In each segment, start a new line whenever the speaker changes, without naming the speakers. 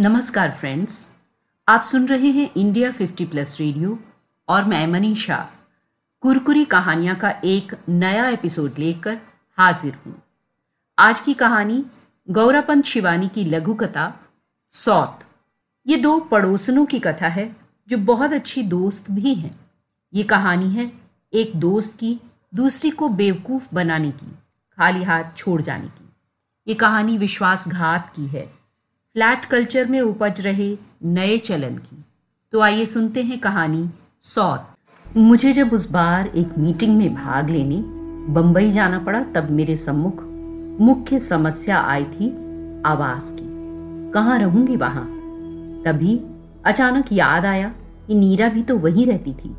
नमस्कार फ्रेंड्स, आप सुन रहे हैं इंडिया 50 प्लस रेडियो और मैं मनीषा। कुरकुरी कहानियाँ का एक नया एपिसोड लेकर हाजिर हूँ। आज की कहानी गौरापंत शिवानी की लघु कथा, सौत। ये दो पड़ोसनों की कथा है, जो बहुत अच्छी दोस्त भी हैं। ये कहानी है एक दोस्त की दूसरी को बेवकूफ़ बनाने की, खाली हाथ छोड़ जाने की। ये कहानी विश्वासघात की है। फ्लैट कल्चर में उपज रहे नए चलन की। तो आइए सुनते हैं कहानी सौत मुझे जब उस बार एक मीटिंग में भाग लेने बंबई जाना पड़ा, तब मेरे सम्मुख मुख्य समस्या आई थी आवास की। कहाँ रहूँगी वहाँ? तभी अचानक याद आया कि नीरा भी तो वहीं रहती थी।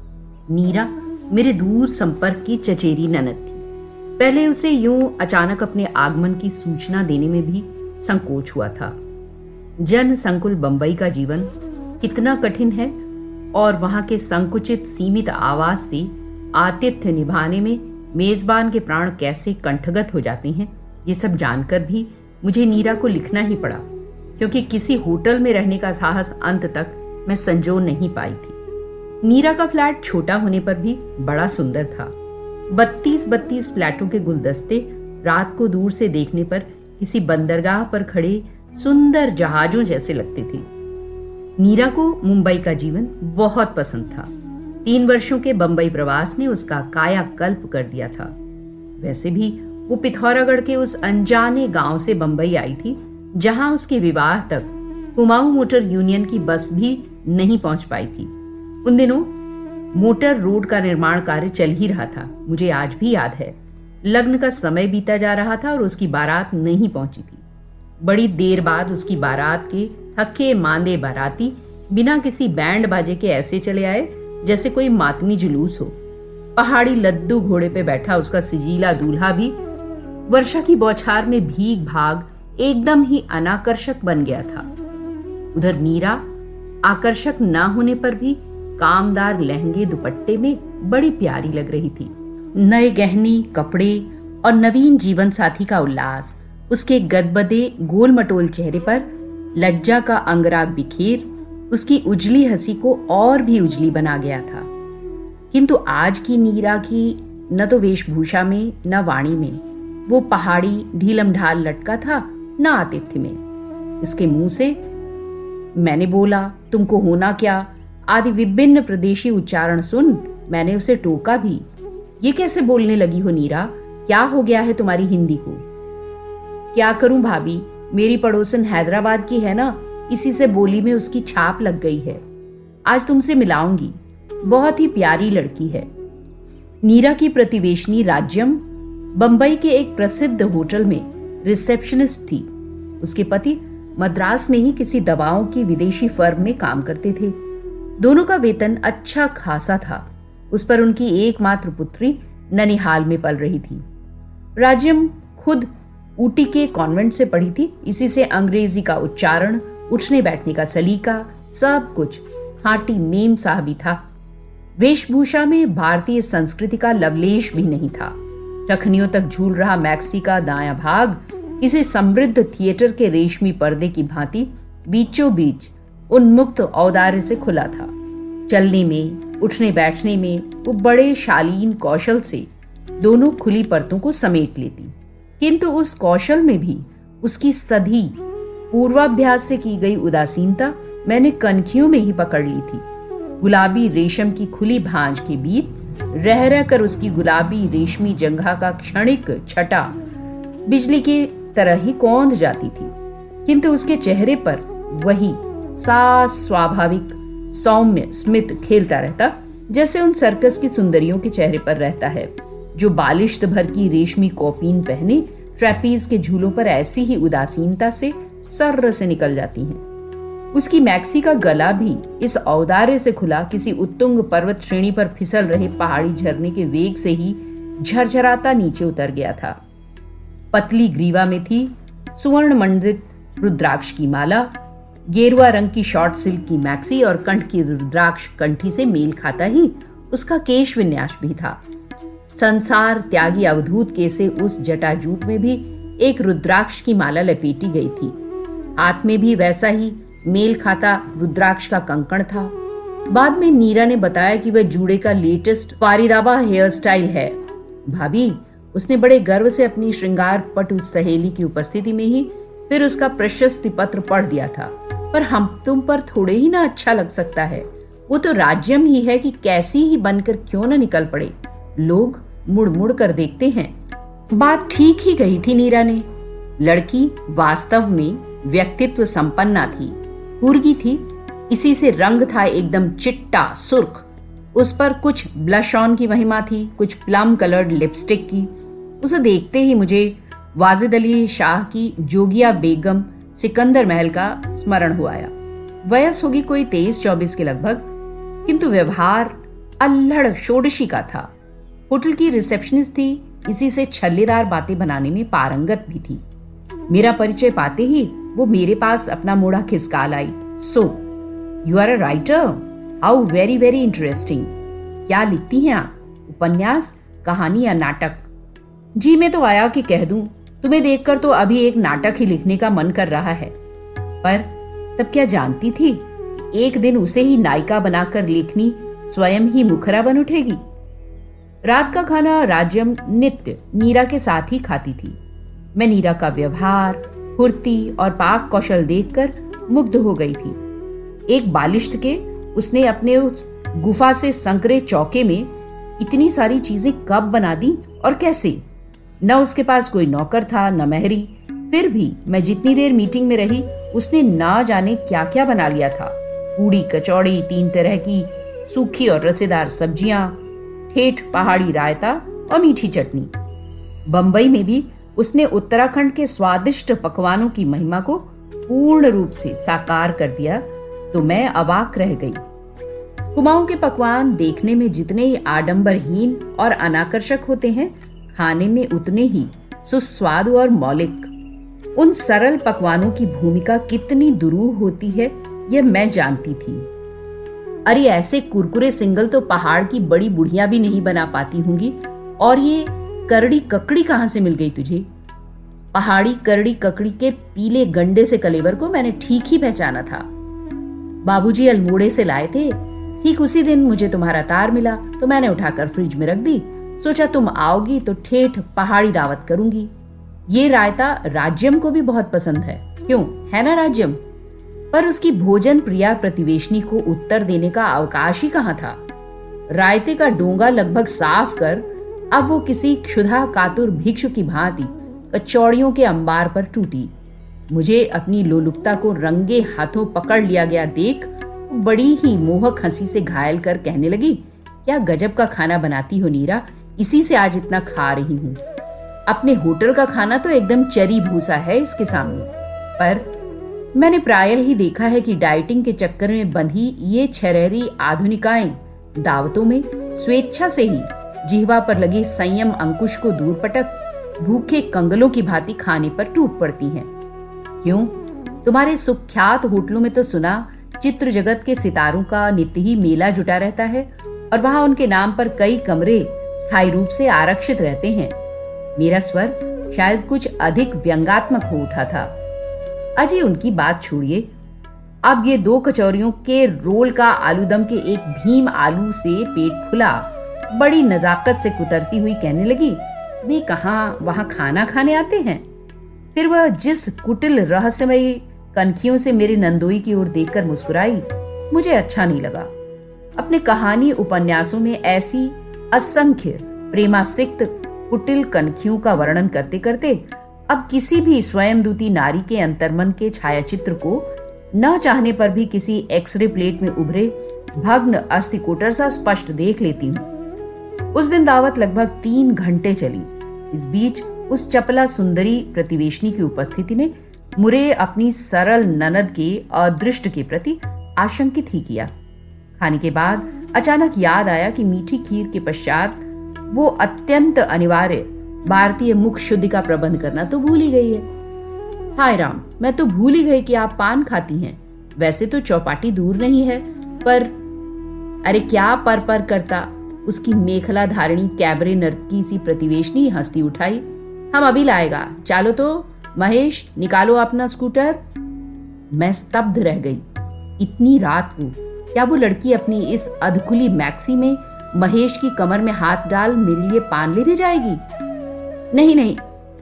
नीरा मेरे दूर संपर्क की चचेरी ननद थी। पहले उसे यूँ अचानक अपने आगमन की सूचना देने में भी संकोच हुआ था। जन संकुल बंबई का जीवन कितना कठिन है और वहाँ के संकुचित सीमित आवास से आतिथ्य निभाने में मेजबान के प्राण कैसे कंठगत हो जाते हैं, ये सब जानकर भी मुझे नीरा को लिखना ही पड़ा, क्योंकि किसी होटल में रहने का साहस अंत तक मैं संजो नहीं पाई थी। नीरा का फ्लैट छोटा होने पर भी बड़ा सुंदर था। बत्तीस बत्तीस फ्लैटों के गुलदस्ते रात को दूर से देखने पर किसी बंदरगाह पर खड़े सुंदर जहाजों जैसे लगते थे। नीरा को मुंबई का जीवन बहुत पसंद था। तीन वर्षों के बंबई प्रवास ने उसका कायाकल्प कर दिया था। वैसे भी वो पिथौरागढ़ के उस अनजाने गाँव से बंबई आई थी, जहाँ उसके विवाह तक कुमाऊं मोटर यूनियन की बस भी नहीं पहुँच पाई थी। उन दिनों मोटर रोड का निर्माण कार्य चल ही रहा था। मुझे आज भी याद है। लग्न का समय बीता जा रहा था और उसकी बारात नहीं पहुँची थी। बड़ी देर बाद उसकी बारात के थके मांदे बाराती बिना किसी बैंड बाजे के ऐसे चले आए, जैसे कोई मातमी जुलूस हो। पहाड़ी लद्दू घोड़े पे बैठा उसका सिजीला दूल्हा भी वर्षा की बौछार में भीग भाग एकदम ही अनाकर्षक बन गया था। उधर नीरा आकर्षक ना होने पर भी कामदार लहंगे दुपट्टे में बड़ी प्यारी लग रही थी। नए गहने, कपड़े और नवीन जीवन साथी का उल्लास उसके गदबदे गोल मटोल चेहरे पर लज्जा का अंगराग बिखेर उसकी उजली हँसी को और भी उजली बना गया था। किंतु आज की नीरा की न तो वेशभूषा में, न वाणी में, वो पहाड़ी ढीलम ढाल लटका था, न आतिथ्य में। इसके मुँह से, मैंने बोला, तुमको होना क्या? आदि विभिन्न प्रदेशी उच्चारण सुन, मैंने उसे टोका भी। ये कैसे बोलने लगी हो नीरा? क्या हो गया है तुम्हारी हिंदी को? क्या करूँ भाभी? मेरी पड़ोसन हैदराबाद की है ना? इसी से बोली में उसकी छाप लग गई है। आज तुमसे मिलाऊँगी। बहुत ही प्यारी लड़की है। नीरा की प्रतिवेशनी राज्यम, बंबई के एक प्रसिद्ध होटल में रिसेप्शनिस्ट थी। उसके पति मद्रास में ही किसी दवाओं की विदेशी फर्म में काम करते थे। दोनों का वेतन अच्छा खासा था। उस पर उनकी एकमात्र पुत्री ननिहाल में पल रही थी। राज्यम खुद ऊटी के कॉन्वेंट से पढ़ी थी। इसी से अंग्रेज़ी का उच्चारण, उठने बैठने का सलीका, सब कुछ हाटी मेम साहबी था। वेशभूषा में भारतीय संस्कृति का लवलेश भी नहीं था। टखनियों तक झूल रहा मैक्सी का दाया भाग, इसे समृद्ध थिएटर के रेशमी पर्दे की भांति बीचों बीच उन्मुक्त औदार्य से खुला था। चलने में, उठने बैठने में वो बड़े शालीन कौशल से दोनों खुली परतों को समेट लेती। किंतु उस कौशल में भी उसकी सधी पूर्वाभ्यास से की गई उदासीनता मैंने कनखियों में ही पकड़ ली थी। गुलाबी रेशम की खुली भांज के बीच रह रह कर उसकी गुलाबी रेशमी जंघा का क्षणिक छटा बिजली की तरह ही कौंध जाती थी, किंतु उसके चेहरे पर वही सा स्वाभाविक सौम्य स्मित खेलता रहता, जैसे उन सर्कस की सुंदरियों के चेहरे पर रहता है। जो बालिश्त भर की रेशमी कॉपीन पहने ट्रैपीज के झूलों पर ऐसी ही उदासीनता से सर्र से निकल जाती हैं। उसकी मैक्सी का गला भी इस औदार्य से खुला किसी उत्तुंग पर्वत श्रेणी पर फिसल रहे पहाड़ी झरने के वेग से ही झरझराता नीचे उतर गया था। पतली ग्रीवा में थी सुवर्ण मंडित रुद्राक्ष की माला, गेरुआ रंग की शॉर्ट सिल्क की मैक्सी और कंठ की रुद्राक्ष कंठी से मेल खाता ही उसका केश विन्यास भी था। संसार त्यागी अवधूत के से उस जटाजूट में भी एक रुद्राक्ष की माला लपेटी गई थी। हाथ में भी वैसा ही मेल खाता रुद्राक्ष का कंकण था। बाद में नीरा ने बताया कि वह जूड़े का लेटेस्ट पारिदाबा हेयर स्टाइल है। भाभी, उसने बड़े गर्व से अपनी श्रृंगार पटु सहेली की उपस्थिति में ही फिर उसका प्रशस्ति पत्र पढ़ दिया था। पर हम तुम पर थोड़े ही ना अच्छा लग सकता है। वो तो राज्यम ही है कि कैसी ही बनकर क्यों न निकल पड़े। लोग मुड़ मुड़ कर देखते हैं। बात ठीक ही गई थी नीरा ने। लड़की वास्तव में व्यक्तित्व संपन्ना थी। कुर्गी थी। इसी से रंग था एकदम चिट्टा, सुर्ख। उस पर कुछ ब्लश ऑन की महिमा थी, कुछ प्लम कलर्ड लिपस्टिक की। उसे देखते ही मुझे वाजिद अली शाह की जोगिया बेगम सिकंदर महल का स्मरण हुआ आया। वयस होगी कोई तेईस चौबीस के लगभग, किंतु व्यवहार अल्हड़ षोडशी का था। होटल की रिसेप्शनिस्ट थी। इसी से छल्लेदार बातें बनाने में पारंगत भी थी। मेरा परिचय पाते ही वो मेरे पास अपना मोड़ा खिसका लाई so you are a writer how very very interesting क्या लिखती हैं आप? उपन्यास, कहानी या नाटक? जी, मैं तो आया कि कह दूँ, तुम्हें देखकर तो अभी एक नाटक ही लिखने का मन कर रहा है। पर तब क्या जानती थी एक दिन उसे ही नायिका बनाकर लिखनी स्वयं ही मुखरा बन उठेगी? रात का खाना राज्यम नित्य नीरा के साथ ही खाती थी। मैं नीरा का व्यवहार, फुर्ती और पाक कौशल देखकर मुग्ध हो गई थी। एक बालिश्त के उसने अपने उस गुफा से संकरे चौके में इतनी सारी चीज़ें कब बना दी और कैसे? न उसके पास कोई नौकर था, न महरी। फिर भी मैं जितनी देर मीटिंग में रही, उसने ना जाने क्या क्या बना लिया था। पूड़ी, कचौड़ी, तीन तरह की सूखी और रसेदार सब्ज़ियाँ ठेठ पहाड़ी रायता और मीठी चटनी। बंबई में भी उसने उत्तराखंड के स्वादिष्ट पकवानों की महिमा को पूर्ण रूप से साकार कर दिया तो मैं अवाक रह गई। कुमाऊं के पकवान देखने में जितने ही आडंबरहीन और अनाकर्षक होते हैं, खाने में उतने ही सुस्वाद और मौलिक। उन सरल पकवानों की भूमिका कितनी दुरूह होती है, यह मैं जानती थी। अरे ऐसे कुरकुरे सिंगल तो पहाड़ की बड़ी बुढ़िया भी नहीं बना पाती होंगी। और ये करड़ी ककड़ी कहाँ से मिल गई तुझे? पहाड़ी करड़ी ककड़ी के पीले गंडे से कलेवर को मैंने ठीक ही पहचाना था। बाबूजी अल्मोड़े से लाए थे। ठीक उसी दिन मुझे तुम्हारा तार मिला तो मैंने उठाकर फ्रिज में रख दी। सोचा तुम आओगी तो ठेठ पहाड़ी दावत करूँगी। ये रायता राज्यम को भी बहुत पसंद है। क्यों? है ना राज्यम पर उसकी भोजन प्रिया प्रतिवेशनी को उत्तर देने का अवकाश ही कहाँ था? रायते का डोंगा लगभग साफ़ कर, अब वो किसी क्षुधा कातुर भिक्षु की भांति कचौड़ियों के अंबार पर टूटी। मुझे अपनी लोलुपता को रंगे हाथों पकड़ लिया गया देख बड़ी ही मोहक हँसी से घायल कर कहने लगी, क्या गजब का खाना बनाती हो नीरा? इसी से आज इतना खा रही हूँ। अपने होटल का खाना तो एकदम चरी भूसा है इसके सामने। पर मैंने प्राय ही देखा है कि डाइटिंग के चक्कर में बंधी ये छरेरी आधुनिकाएँ दावतों में स्वेच्छा से ही जिहवा पर लगे संयम अंकुश को दूर पटक भूखे कंगलों की भांति खाने पर टूट पड़ती हैं। क्यों? तुम्हारे सुख्यात होटलों में तो सुना चित्र जगत के सितारों का नित्य ही मेला जुटा रहता है और वहाँ उनके नाम पर कई कमरे स्थायी रूप से आरक्षित रहते हैं। मेरा स्वर शायद कुछ अधिक व्यंगात्मक हो उठा था। अजय, उनकी बात छोड़िए। अब ये दो कचौरियों के रोल का आलूदम के एक भीम आलू से पेट फुला। बड़ी नजाकत से कुतरती हुई कहने लगी, वे कहा, वहाँ खाना खाने आते हैं? फिर वह जिस कुटिल रहस्यमयी कनखियों से मेरे नंदोई की ओर देखकर मुस्कुराई, मुझे अच्छा नहीं लगा। अपने कहानी उपन्यासों में ऐसी असंख्य प्रेमासिक्त कुटिल कनखियों का वर्णन करते करते अब किसी भी स्वयं दूती नारी के अंतर्मन के छायाचित्र को न चाहने पर भी किसी एक्सरे प्लेट में उभरे भग्न अस्थि कोटर सा स्पष्ट देख लेती हूँ। उस दिन दावत लगभग तीन घंटे चली। इस बीच उस चपला सुंदरी प्रतिवेशनी की उपस्थिति ने मुरे अपनी सरल ननद के अदृष्ट के प्रति आशंकित ही किया। खाने के बाद अचानक याद आया कि मीठी खीर के पश्चात वो अत्यंत अनिवार्य भारतीय मुख शुद्धि का प्रबंध करना तो भूल ही गई है। हाय राम, मैं तो भूल ही गई कि आप पान खाती हैं। वैसे तो चौपाटी दूर नहीं है, पर अरे क्या पर पर करता? उसकी मेखला धारणी कैबरे नर्तकी सी प्रतिवेशनी हंसती उठाई। हम अभी लाएगा। चलो तो महेश, निकालो अपना स्कूटर। मैं स्तब्ध रह गई। इतनी रात को, क्या वो लड़की अपनी इस अधखुली मैक्सी में महेश की कमर में हाथ डाल मेरे लिए पान लेने जाएगी? नहीं नहीं,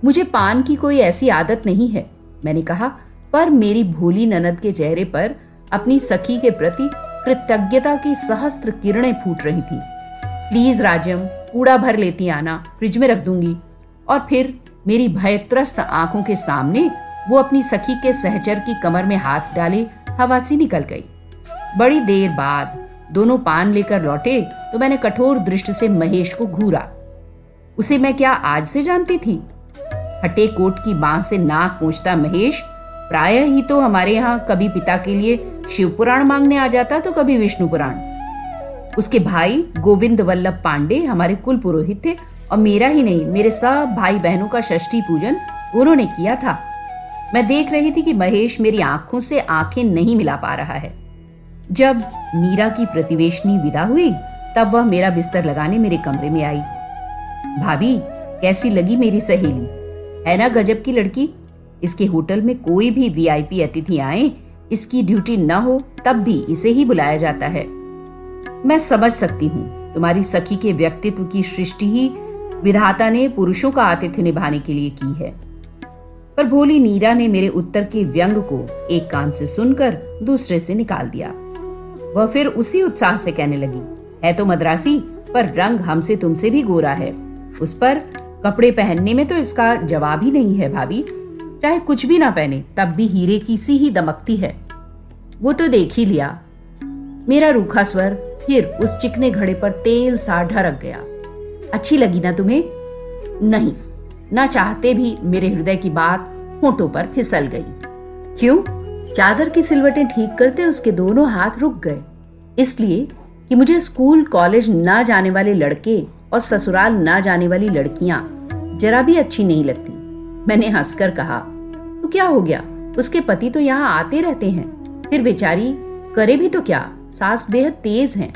मुझे पान की कोई ऐसी आदत नहीं है, मैंने कहा, पर मेरी भोली ननद के चेहरे पर अपनी सखी के प्रति कृतज्ञता की सहस्त्र किरणें फूट रही थी। प्लीज़ राजम, कूड़ा भर लेती आना, फ्रिज में रख दूँगी। और फिर मेरी भयत्रस्त आँखों के सामने वो अपनी सखी के सहचर की कमर में हाथ डाले, हवा से निकल गई। बड़ी देर बाद दोनों पान लेकर लौटे तो मैंने कठोर दृष्टि से महेश को घूरा। उसे मैं क्या आज से जानती थी? हटे कोट की बाह से नाक पहुँचता महेश, प्राय ही तो हमारे यहाँ कभी पिता के लिए शिव पुराण मांगने आ जाता तो कभी विष्णु पुराण। उसके भाई गोविंद वल्लभ पांडे हमारे कुल पुरोहित थे और मेरा ही नहीं, मेरे सब भाई बहनों का षष्ठी पूजन उन्होंने किया था। मैं देख रही थी कि महेश मेरी आँखों से आँखें नहीं मिला पा रहा है। जब नीरा की प्रतिवेशनी विदा हुई, तब वह मेरा बिस्तर लगाने मेरे कमरे में आई। भाभी, कैसी लगी मेरी सहेली? है ना गजब की लड़की? इसके होटल में कोई भी वीआईपी अतिथि आए, इसकी ड्यूटी न हो, तब भी इसे ही बुलाया जाता है। मैं समझ सकती हूँ, तुम्हारी सखी के व्यक्तित्व की सृष्टि ही विधाता ने पुरुषों का आतिथ्य निभाने के लिए की है। पर भोली नीरा ने मेरे उत्तर के व्यंग को एक कान से सुनकर दूसरे से निकाल दिया। वह फिर उसी उत्साह से कहने लगी, है तो मद्रासी, पर रंग हमसे तुमसे भी गोरा है। उस पर कपड़े पहनने में तो इसका जवाब ही नहीं है भाभी। चाहे कुछ भी ना पहने, तब भी हीरे की सी ही दमकती है। वो तो देख ही लिया। मेरा रूखा स्वर फिर उस चिकने घड़े पर तेल सा ढरक गया। अच्छी लगी ना तुम्हें? नहीं, ना चाहते भी मेरे हृदय की बात होठों पर फिसल गई। क्यों? चादर की सिलवटें ठीक करते उसके दोनों हाथ रुक गए। इसलिए कि मुझे स्कूल, कॉलेज ना जाने वाले लड़के और ससुराल ना जाने वाली लड़कियाँ जरा भी अच्छी नहीं लगती। मैंने हंसकर कहा तो क्या हो गया? उसके पति तो यहाँ आते रहते हैं। फिर बेचारी, करे भी तो क्या? सास बेहद तेज हैं।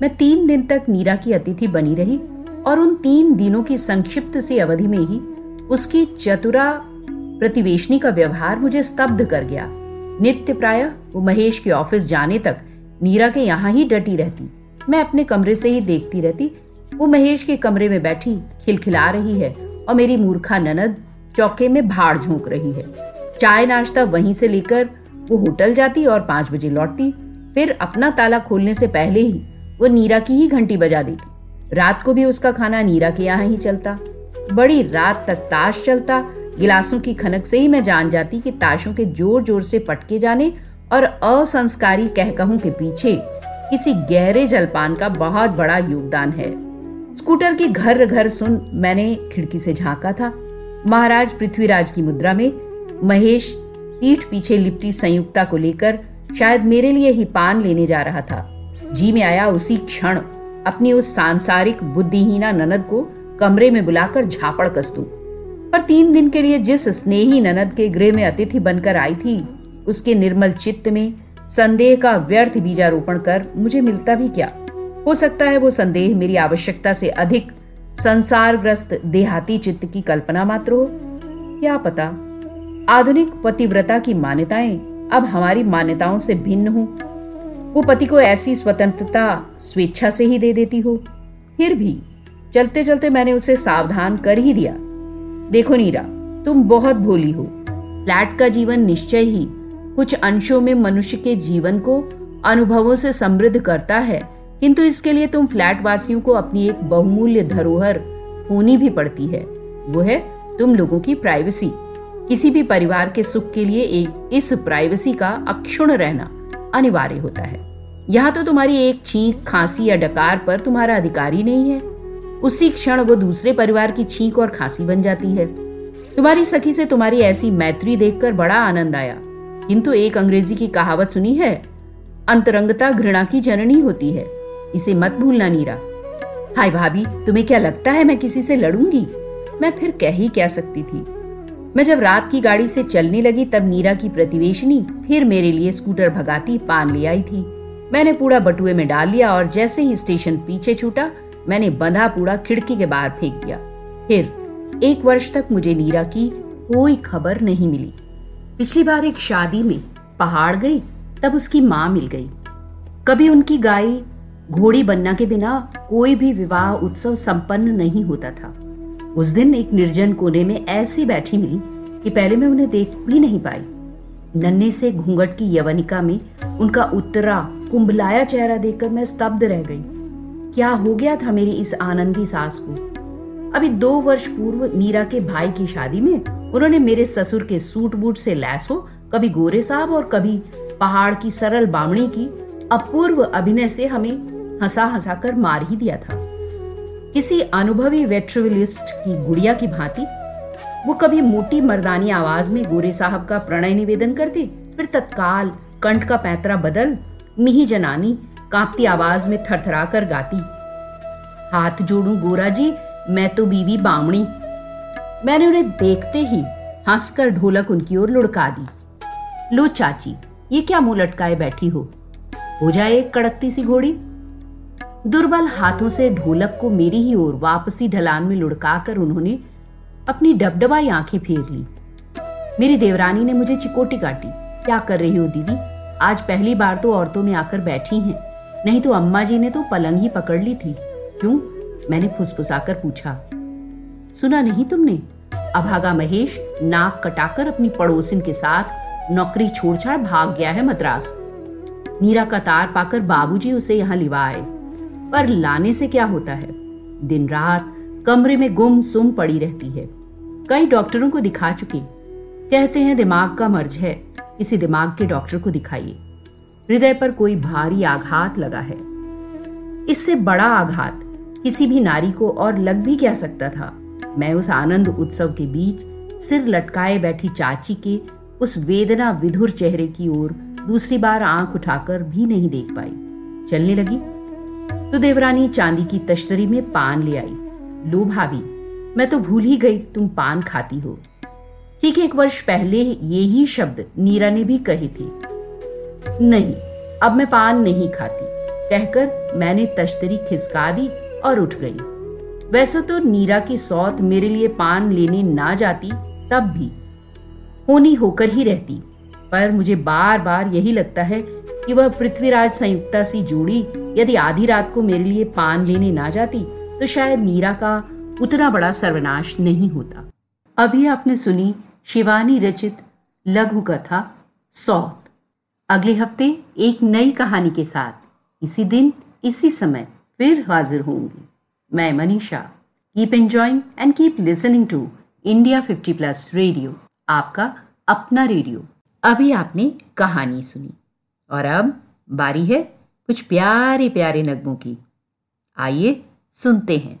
मैं तीन दिन तक नीरा की अतिथि बनी रही और उन तीन दिनों की संक्षिप्त सी अवधि में ही उसकी चतुरा प्रतिवेशनी का व्यवहार मुझे स्तब्ध कर गया। नित्य प्राय वो महेश के ऑफ़िस जाने तक नीरा के यहाँ ही डटी रहती। मैं अपने कमरे से ही देखती रहती वो महेश के कमरे में बैठी, खिलखिला रही है और मेरी मूर्खा ननद चौके में भाड़ झोंक रही है। चाय नाश्ता वहीं से लेकर वो होटल जाती और पाँच बजे लौटती। फिर अपना ताला खोलने से पहले ही वो नीरा की ही घंटी बजा देती। रात को भी उसका खाना नीरा के यहाँ ही चलता। बड़ी रात तक ताश चलता। गिलासों की खनक से ही मैं जान जाती कि ताशों के ज़ोर ज़ोर से पटके जाने और असंस्कारी कहकहों के पीछे किसी गहरे जलपान का बहुत बड़ा योगदान है। स्कूटर की घर घर सुन मैंने खिड़की से झांका था। महाराज पृथ्वीराज की मुद्रा में महेश पीठ पीछे लिपटी संयुक्ता को लेकर शायद मेरे लिए ही पान लेने जा रहा था। जी में आया उसी क्षण अपनी उस सांसारिक बुद्धिहीना ननद को कमरे में बुलाकर झापड़ कस्तू। पर तीन दिन के लिए जिस स्नेही ननद के गृह में अतिथि बनकर आई थी, उसके निर्मल चित्त में संदेह का व्यर्थ बीजारोपण कर मुझे मिलता भी क्या? हो सकता है वो संदेह मेरी आवश्यकता से अधिक संसारग्रस्त देहाती चित्त की कल्पना मात्र हो। क्या पता? आधुनिक पतिव्रता की मान्यताएँ अब हमारी मान्यताओं से भिन्न हो। वो पति को ऐसी स्वतंत्रता, स्वेच्छा से ही दे देती हो। फिर भी चलते चलते मैंने उसे सावधान कर ही दिया। देखो नीरा, तुम बहुत भोली हो। फ्लैट का जीवन निश्चय ही कुछ अंशों में मनुष्य के जीवन को अनुभवों से समृद्ध करता है। किंतु इसके लिए तुम फ्लैट वासियों को अपनी एक बहुमूल्य धरोहर होनी भी पड़ती है। वो है तुम लोगों की प्राइवेसी। किसी भी परिवार के सुख के लिए एक इस प्राइवेसी का अक्षुण रहना अनिवार्य होता है। यहाँ तो तुम्हारी एक छींक, खांसी या डकार पर तुम्हारा अधिकार ही नहीं है। उसी क्षण वो दूसरे परिवार की छींक और खांसी बन जाती है। तुम्हारी सखी से तुम्हारी ऐसी मैत्री देखकर बड़ा आनंद आया। किंतु एक अंग्रेज़ी की कहावत सुनी है? अंतरंगता घृणा की जननी होती है। इसे मत भूलना नीरा। हाय भाभी, तुम्हें क्या लगता है मैं किसी से लड़ूँगी? मैं फिर कह ही क्या सकती थी। मैं जब रात की गाड़ी से चलने लगी तब नीरा की प्रतिवेशनी फिर मेरे लिए स्कूटर भगाती पान ले आई थी। मैंने पूरा बटुए में डाल लिया और जैसे ही स्टेशन पीछे छूटा, मैंने बंधा पूरा खिड़की के बाहर फेंक दिया। फिर एक वर्ष तक मुझे नीरा की कोई खबर नहीं मिली। पिछली बार एक शादी में पहाड़ गई, तब उसकी माँ मिल गई। कभी उनकी गाय घोड़ी बनना के बिना कोई भी विवाह उत्सव संपन्न नहीं होता था। उस दिन एक निर्जन कोने में ऐसी बैठी मिली कि पहले मैं उन्हें देख भी नहीं पाई। नन्हे से घूंघट की यवनिका में उनका उत्तरा कुंभलाया चेहरा देखकर मैं स्तब्ध रह गई। क्या हो गया था मेरी इस आनंदी सास को? अभी दो वर्ष पूर्व नीरा के भाई की शादी में उन्होंने मेरे ससुर के सूट बूट से लैस हो कभी गोरे साहब और कभी पहाड़ की सरल बामणी की अपूर्व अभिनय से हमें हंसा हंसा कर मार ही दिया था। किसी अनुभवी वेट्रोविलिस्ट की गुड़िया की भांति, वो कभी मोटी मर्दानी आवाज़ में गोरे साहब का प्रणय निवेदन करती, फिर तत्काल कंठ का पैतरा बदल, मिही जनानी कांपती आवाज़ में थरथरा कर गाती, हाथ जोड़ू गोरा जी, मैं तो बीवी बामणी। मैंने उन्हें देखते ही हंसकर ढोलक उनकी ओर लुढ़का दी। लो चाची, ये क्या मुँह लटकाए बैठी हो? हो जाए एक कड़कती सी घोड़ी? दुर्बल हाथों से ढोलक को मेरी ही ओर वापसी ढलान में लुढ़काकर उन्होंने अपनी डबडबाई आँखें फेर ली। मेरी देवरानी ने मुझे चिकोटी काटी। क्या कर रही हो दीदी? आज पहली बार तो औरतों में आकर बैठी हैं। नहीं तो अम्मा जी ने तो पलंग ही पकड़ ली थी। क्यों? मैंने फुसफुसाकर पूछा। सुना नहीं तुमने? अभागा महेश नाक कटाकर अपनी पड़ोसिन के साथ नौकरी छोड़ छाड़ भाग गया है मद्रास। नीरा का तार पाकर बाबूजी उसे यहाँ लिवा आए। पर लाने से क्या होता है? दिन रात कमरे में गुम सुम पड़ी रहती है। कई डॉक्टरों को दिखा चुके। कहते हैं दिमाग का मर्ज है किसी दिमाग के डॉक्टर को दिखाइए। हृदय पर कोई भारी आघात लगा है। इससे बड़ा आघात किसी भी नारी को और लग भी क्या सकता था? मैं उस आनंद उत्सव के बीच सिर लटकाए बैठी चाची के उस वेदना विधुर चेहरे की ओर दूसरी बार आँख उठाकर भी नहीं देख पाई। चलने लगी? तो देवरानी चांदी की तश्तरी में पान ले आई। लो भाभी, मैं तो भूल ही गई तुम पान खाती हो। ठीक एक वर्ष पहले ये ही शब्द नीरा ने भी कही थे। नहीं, अब मैं पान नहीं खाती। कहकर मैंने तश्तरी खिसका दी और उठ गई। वैसे तो नीरा की सौत मेरे लिए पान लेने ना जाती, तब भी। होनी होकर ही रहती, पर मुझे बार बार यही लगता है कि वह पृथ्वीराज संयुक्ता सी जोड़ी। यदि आधी रात को मेरे लिए पान लेने ना जाती तो शायद नीरा का उतना बड़ा सर्वनाश नहीं होता। अभी आपने सुनी शिवानी रचित लघु कथा सौत। अगले हफ़्ते एक नई कहानी के साथ। इसी दिन, इसी समय फिर हाजिर होंगी। मैं Manisha. Keep enjoying and keep listening to India 50 plus radio आपका अपना रेडियो। अभी आपने कहानी सुनी। और अब बारी है कुछ प्यारे प्यारे नगमों की। आइए सुनते हैं।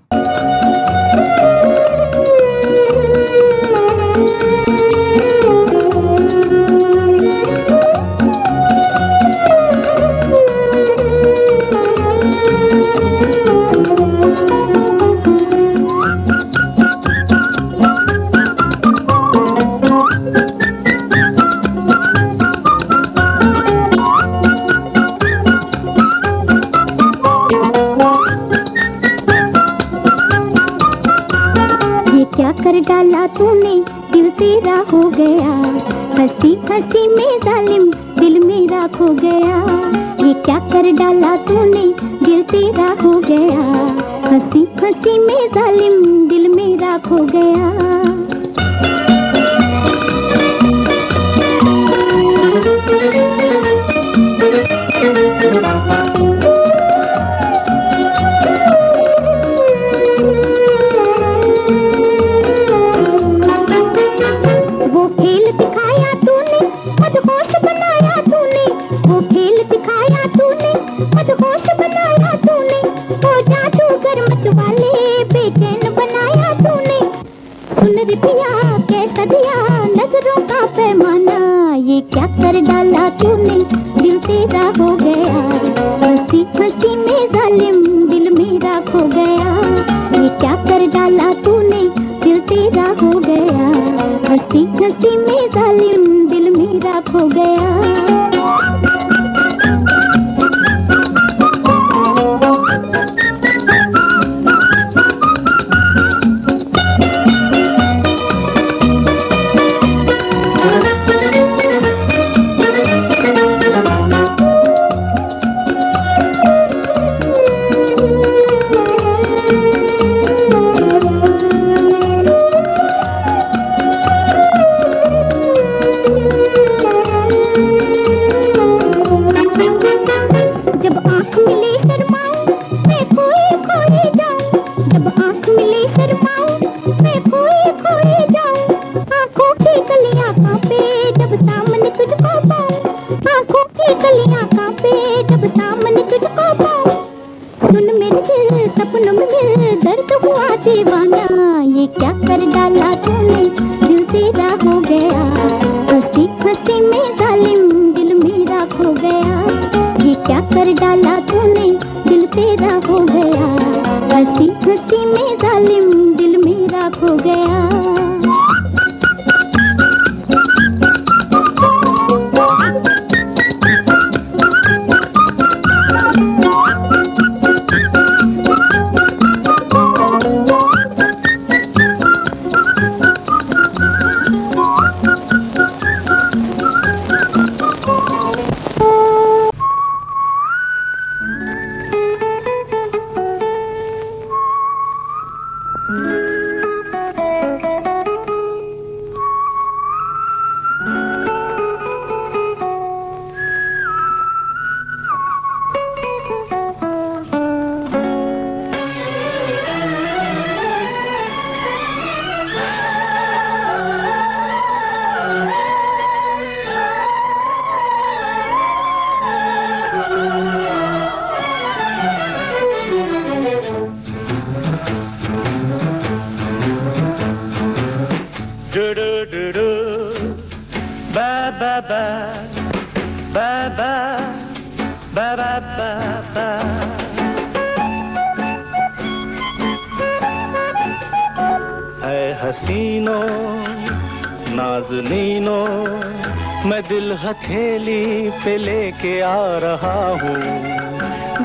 हथेली पे लेके आ रहा हूँ।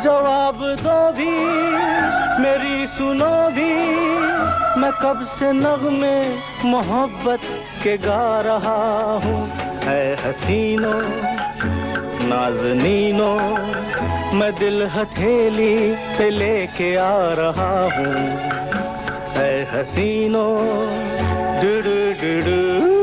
जवाब दो भी, मेरी सुनो भी, मैं कब से नगमे मोहब्बत के गा रहा हूँ। है हसीनो, नाजनीनो। मैं दिल हथेली पे लेके आ रहा हूँ। है हसीनो, डुडू डुडू।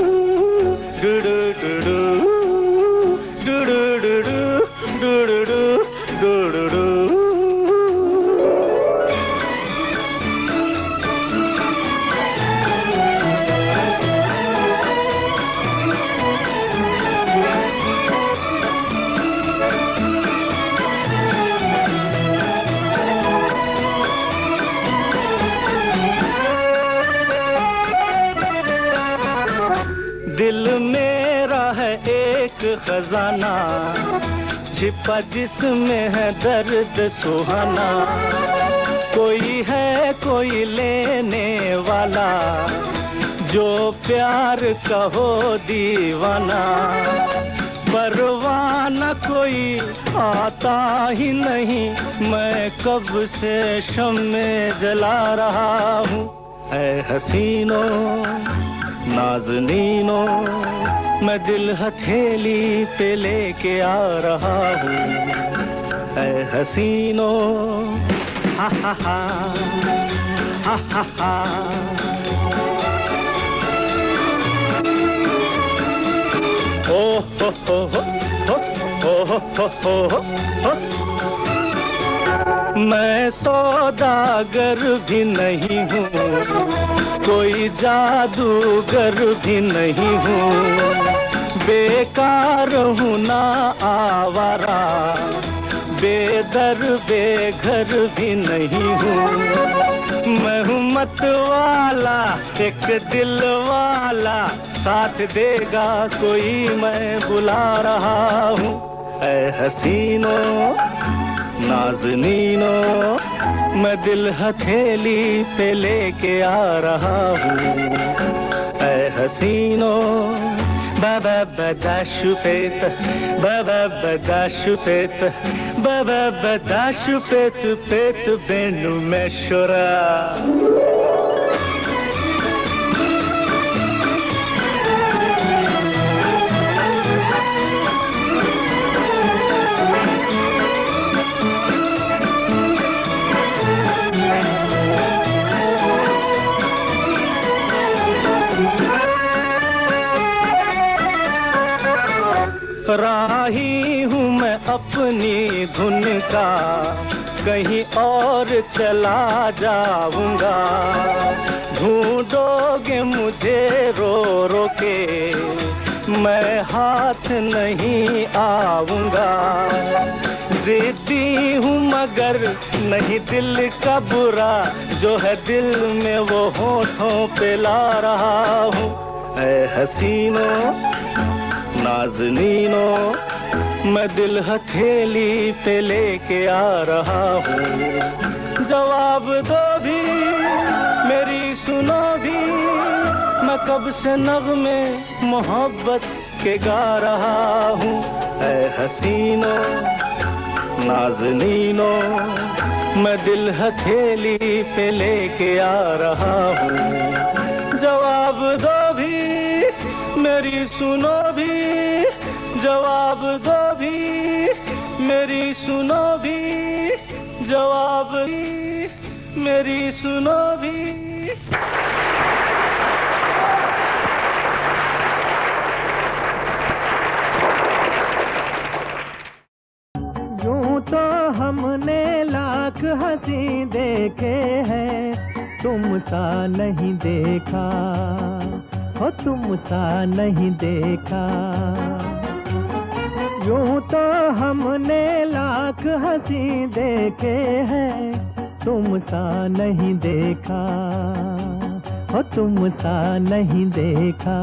खजाना, छिपा जिसमें है दर्द सुहाना। कोई है, कोई लेने वाला, जो प्यार कहो दीवाना। परवाना कोई आता ही नहीं, मैं कब से शम में जला रहा हूँ। है हसीनों, नाजनीनो मैं दिल हथेली पे लेके आ रहा हूँ। हसीनो। हा हा हा। हा हा हा। ओ हो हो हो हो हो हो हो हो। मैं सौदागर भी नहीं हूँ, कोई जादूगर भी नहीं हूँ। बेकार हूँ ना आवारा, बेदर बेघर भी नहीं हूँ। मैं हूँ मत वाला, एक दिल वाला, साथ देगा कोई, मैं बुला रहा हूँ। ऐ हसीनों नाजनीनो मैं दिल हथेली पे लेके आ रहा हूँ। ऐ हसीनो बाबा बदाशुपेत बाबा बदाशुपेत बाबा बदाशुपेत पेत बेनु में शोरा। राही हूँ मैं अपनी धुन का। कहीं और चला जाऊँगा। ढूंढोगे मुझे रो रो के। मैं हाथ नहीं आऊँगा। जिद्दी हूँ मगर नहीं दिल का बुरा। जो है दिल में वो होठों पे ला रहा हूँ। हसीनो नाजनीनो मैं दिल हथेली पे लेके आ रहा हूँ। जवाब दो भी, मेरी सुनो भी, मैं कब से नगमे मोहब्बत के गा रहा हूँ। ऐ हसीनो नाजनीनो मैं दिल हथेली पे लेके आ रहा हूँ। जवाब दो मेरी सुनो भी जवाब दो भी। मेरी सुनो भी जवाब भी। मेरी सुनो भी।
हो तुम सा नहीं देखा। यूँ तो हमने लाख हँसी देखे हैं तुम सा नहीं देखा। हो तुम सा नहीं देखा।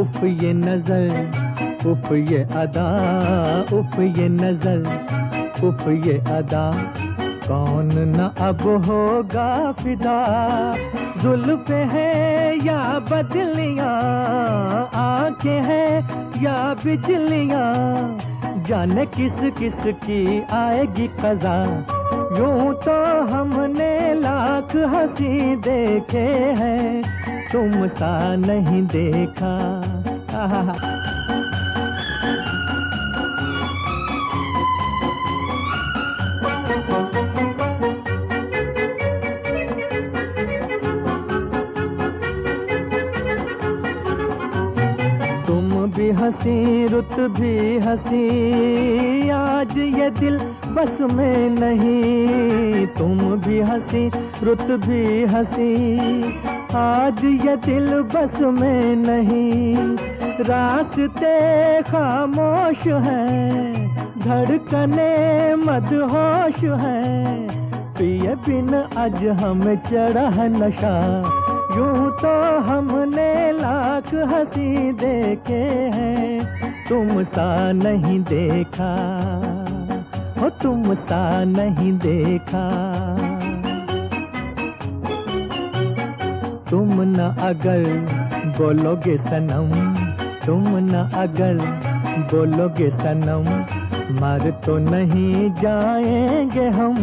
उफ, ये नज़र, उफ, ये अदा, उफ, ये नज़र, उफ, ये अदा। कौन न अब होगा फिदा? जुल्फ है या बदलियाँ? आँखें हैं या बिजलियाँ? जाने किस किस की आएगी कजा? यूँ तो हमने लाख हँसी देखे हैं। तुम सा नहीं देखा। आहा। हँसी, रुत भी हँसी। आज ये दिल बस में नहीं, तुम भी हँसी, रुत भी हँसी। आज ये दिल बस में नहीं, रास्ते खामोश हैं, धड़कने मदहोश हैं। पिए बिन आज हम चढ़ा नशा, यूँ तो हमने हँसी देखे हैं। तुम सा नहीं देखा हो तुम सा नहीं देखा। तुम न अगर बोलोगे सनम, तुम न अगर बोलोगे सनम, मर तो नहीं जाएँगे हम।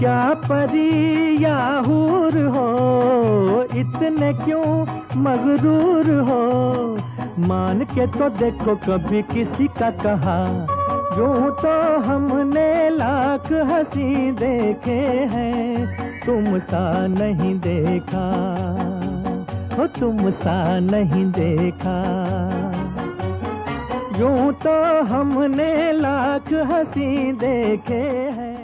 क्या परी या हूर हो? इतने क्यों मगरूर हो? मान के तो देखो कभी किसी का कहा। यूँ तो हमने लाख हँसी देखे हैं तुम सा नहीं देखा। हो तुम सा नहीं देखा। यूँ तो हमने लाख हँसी देखे हैं।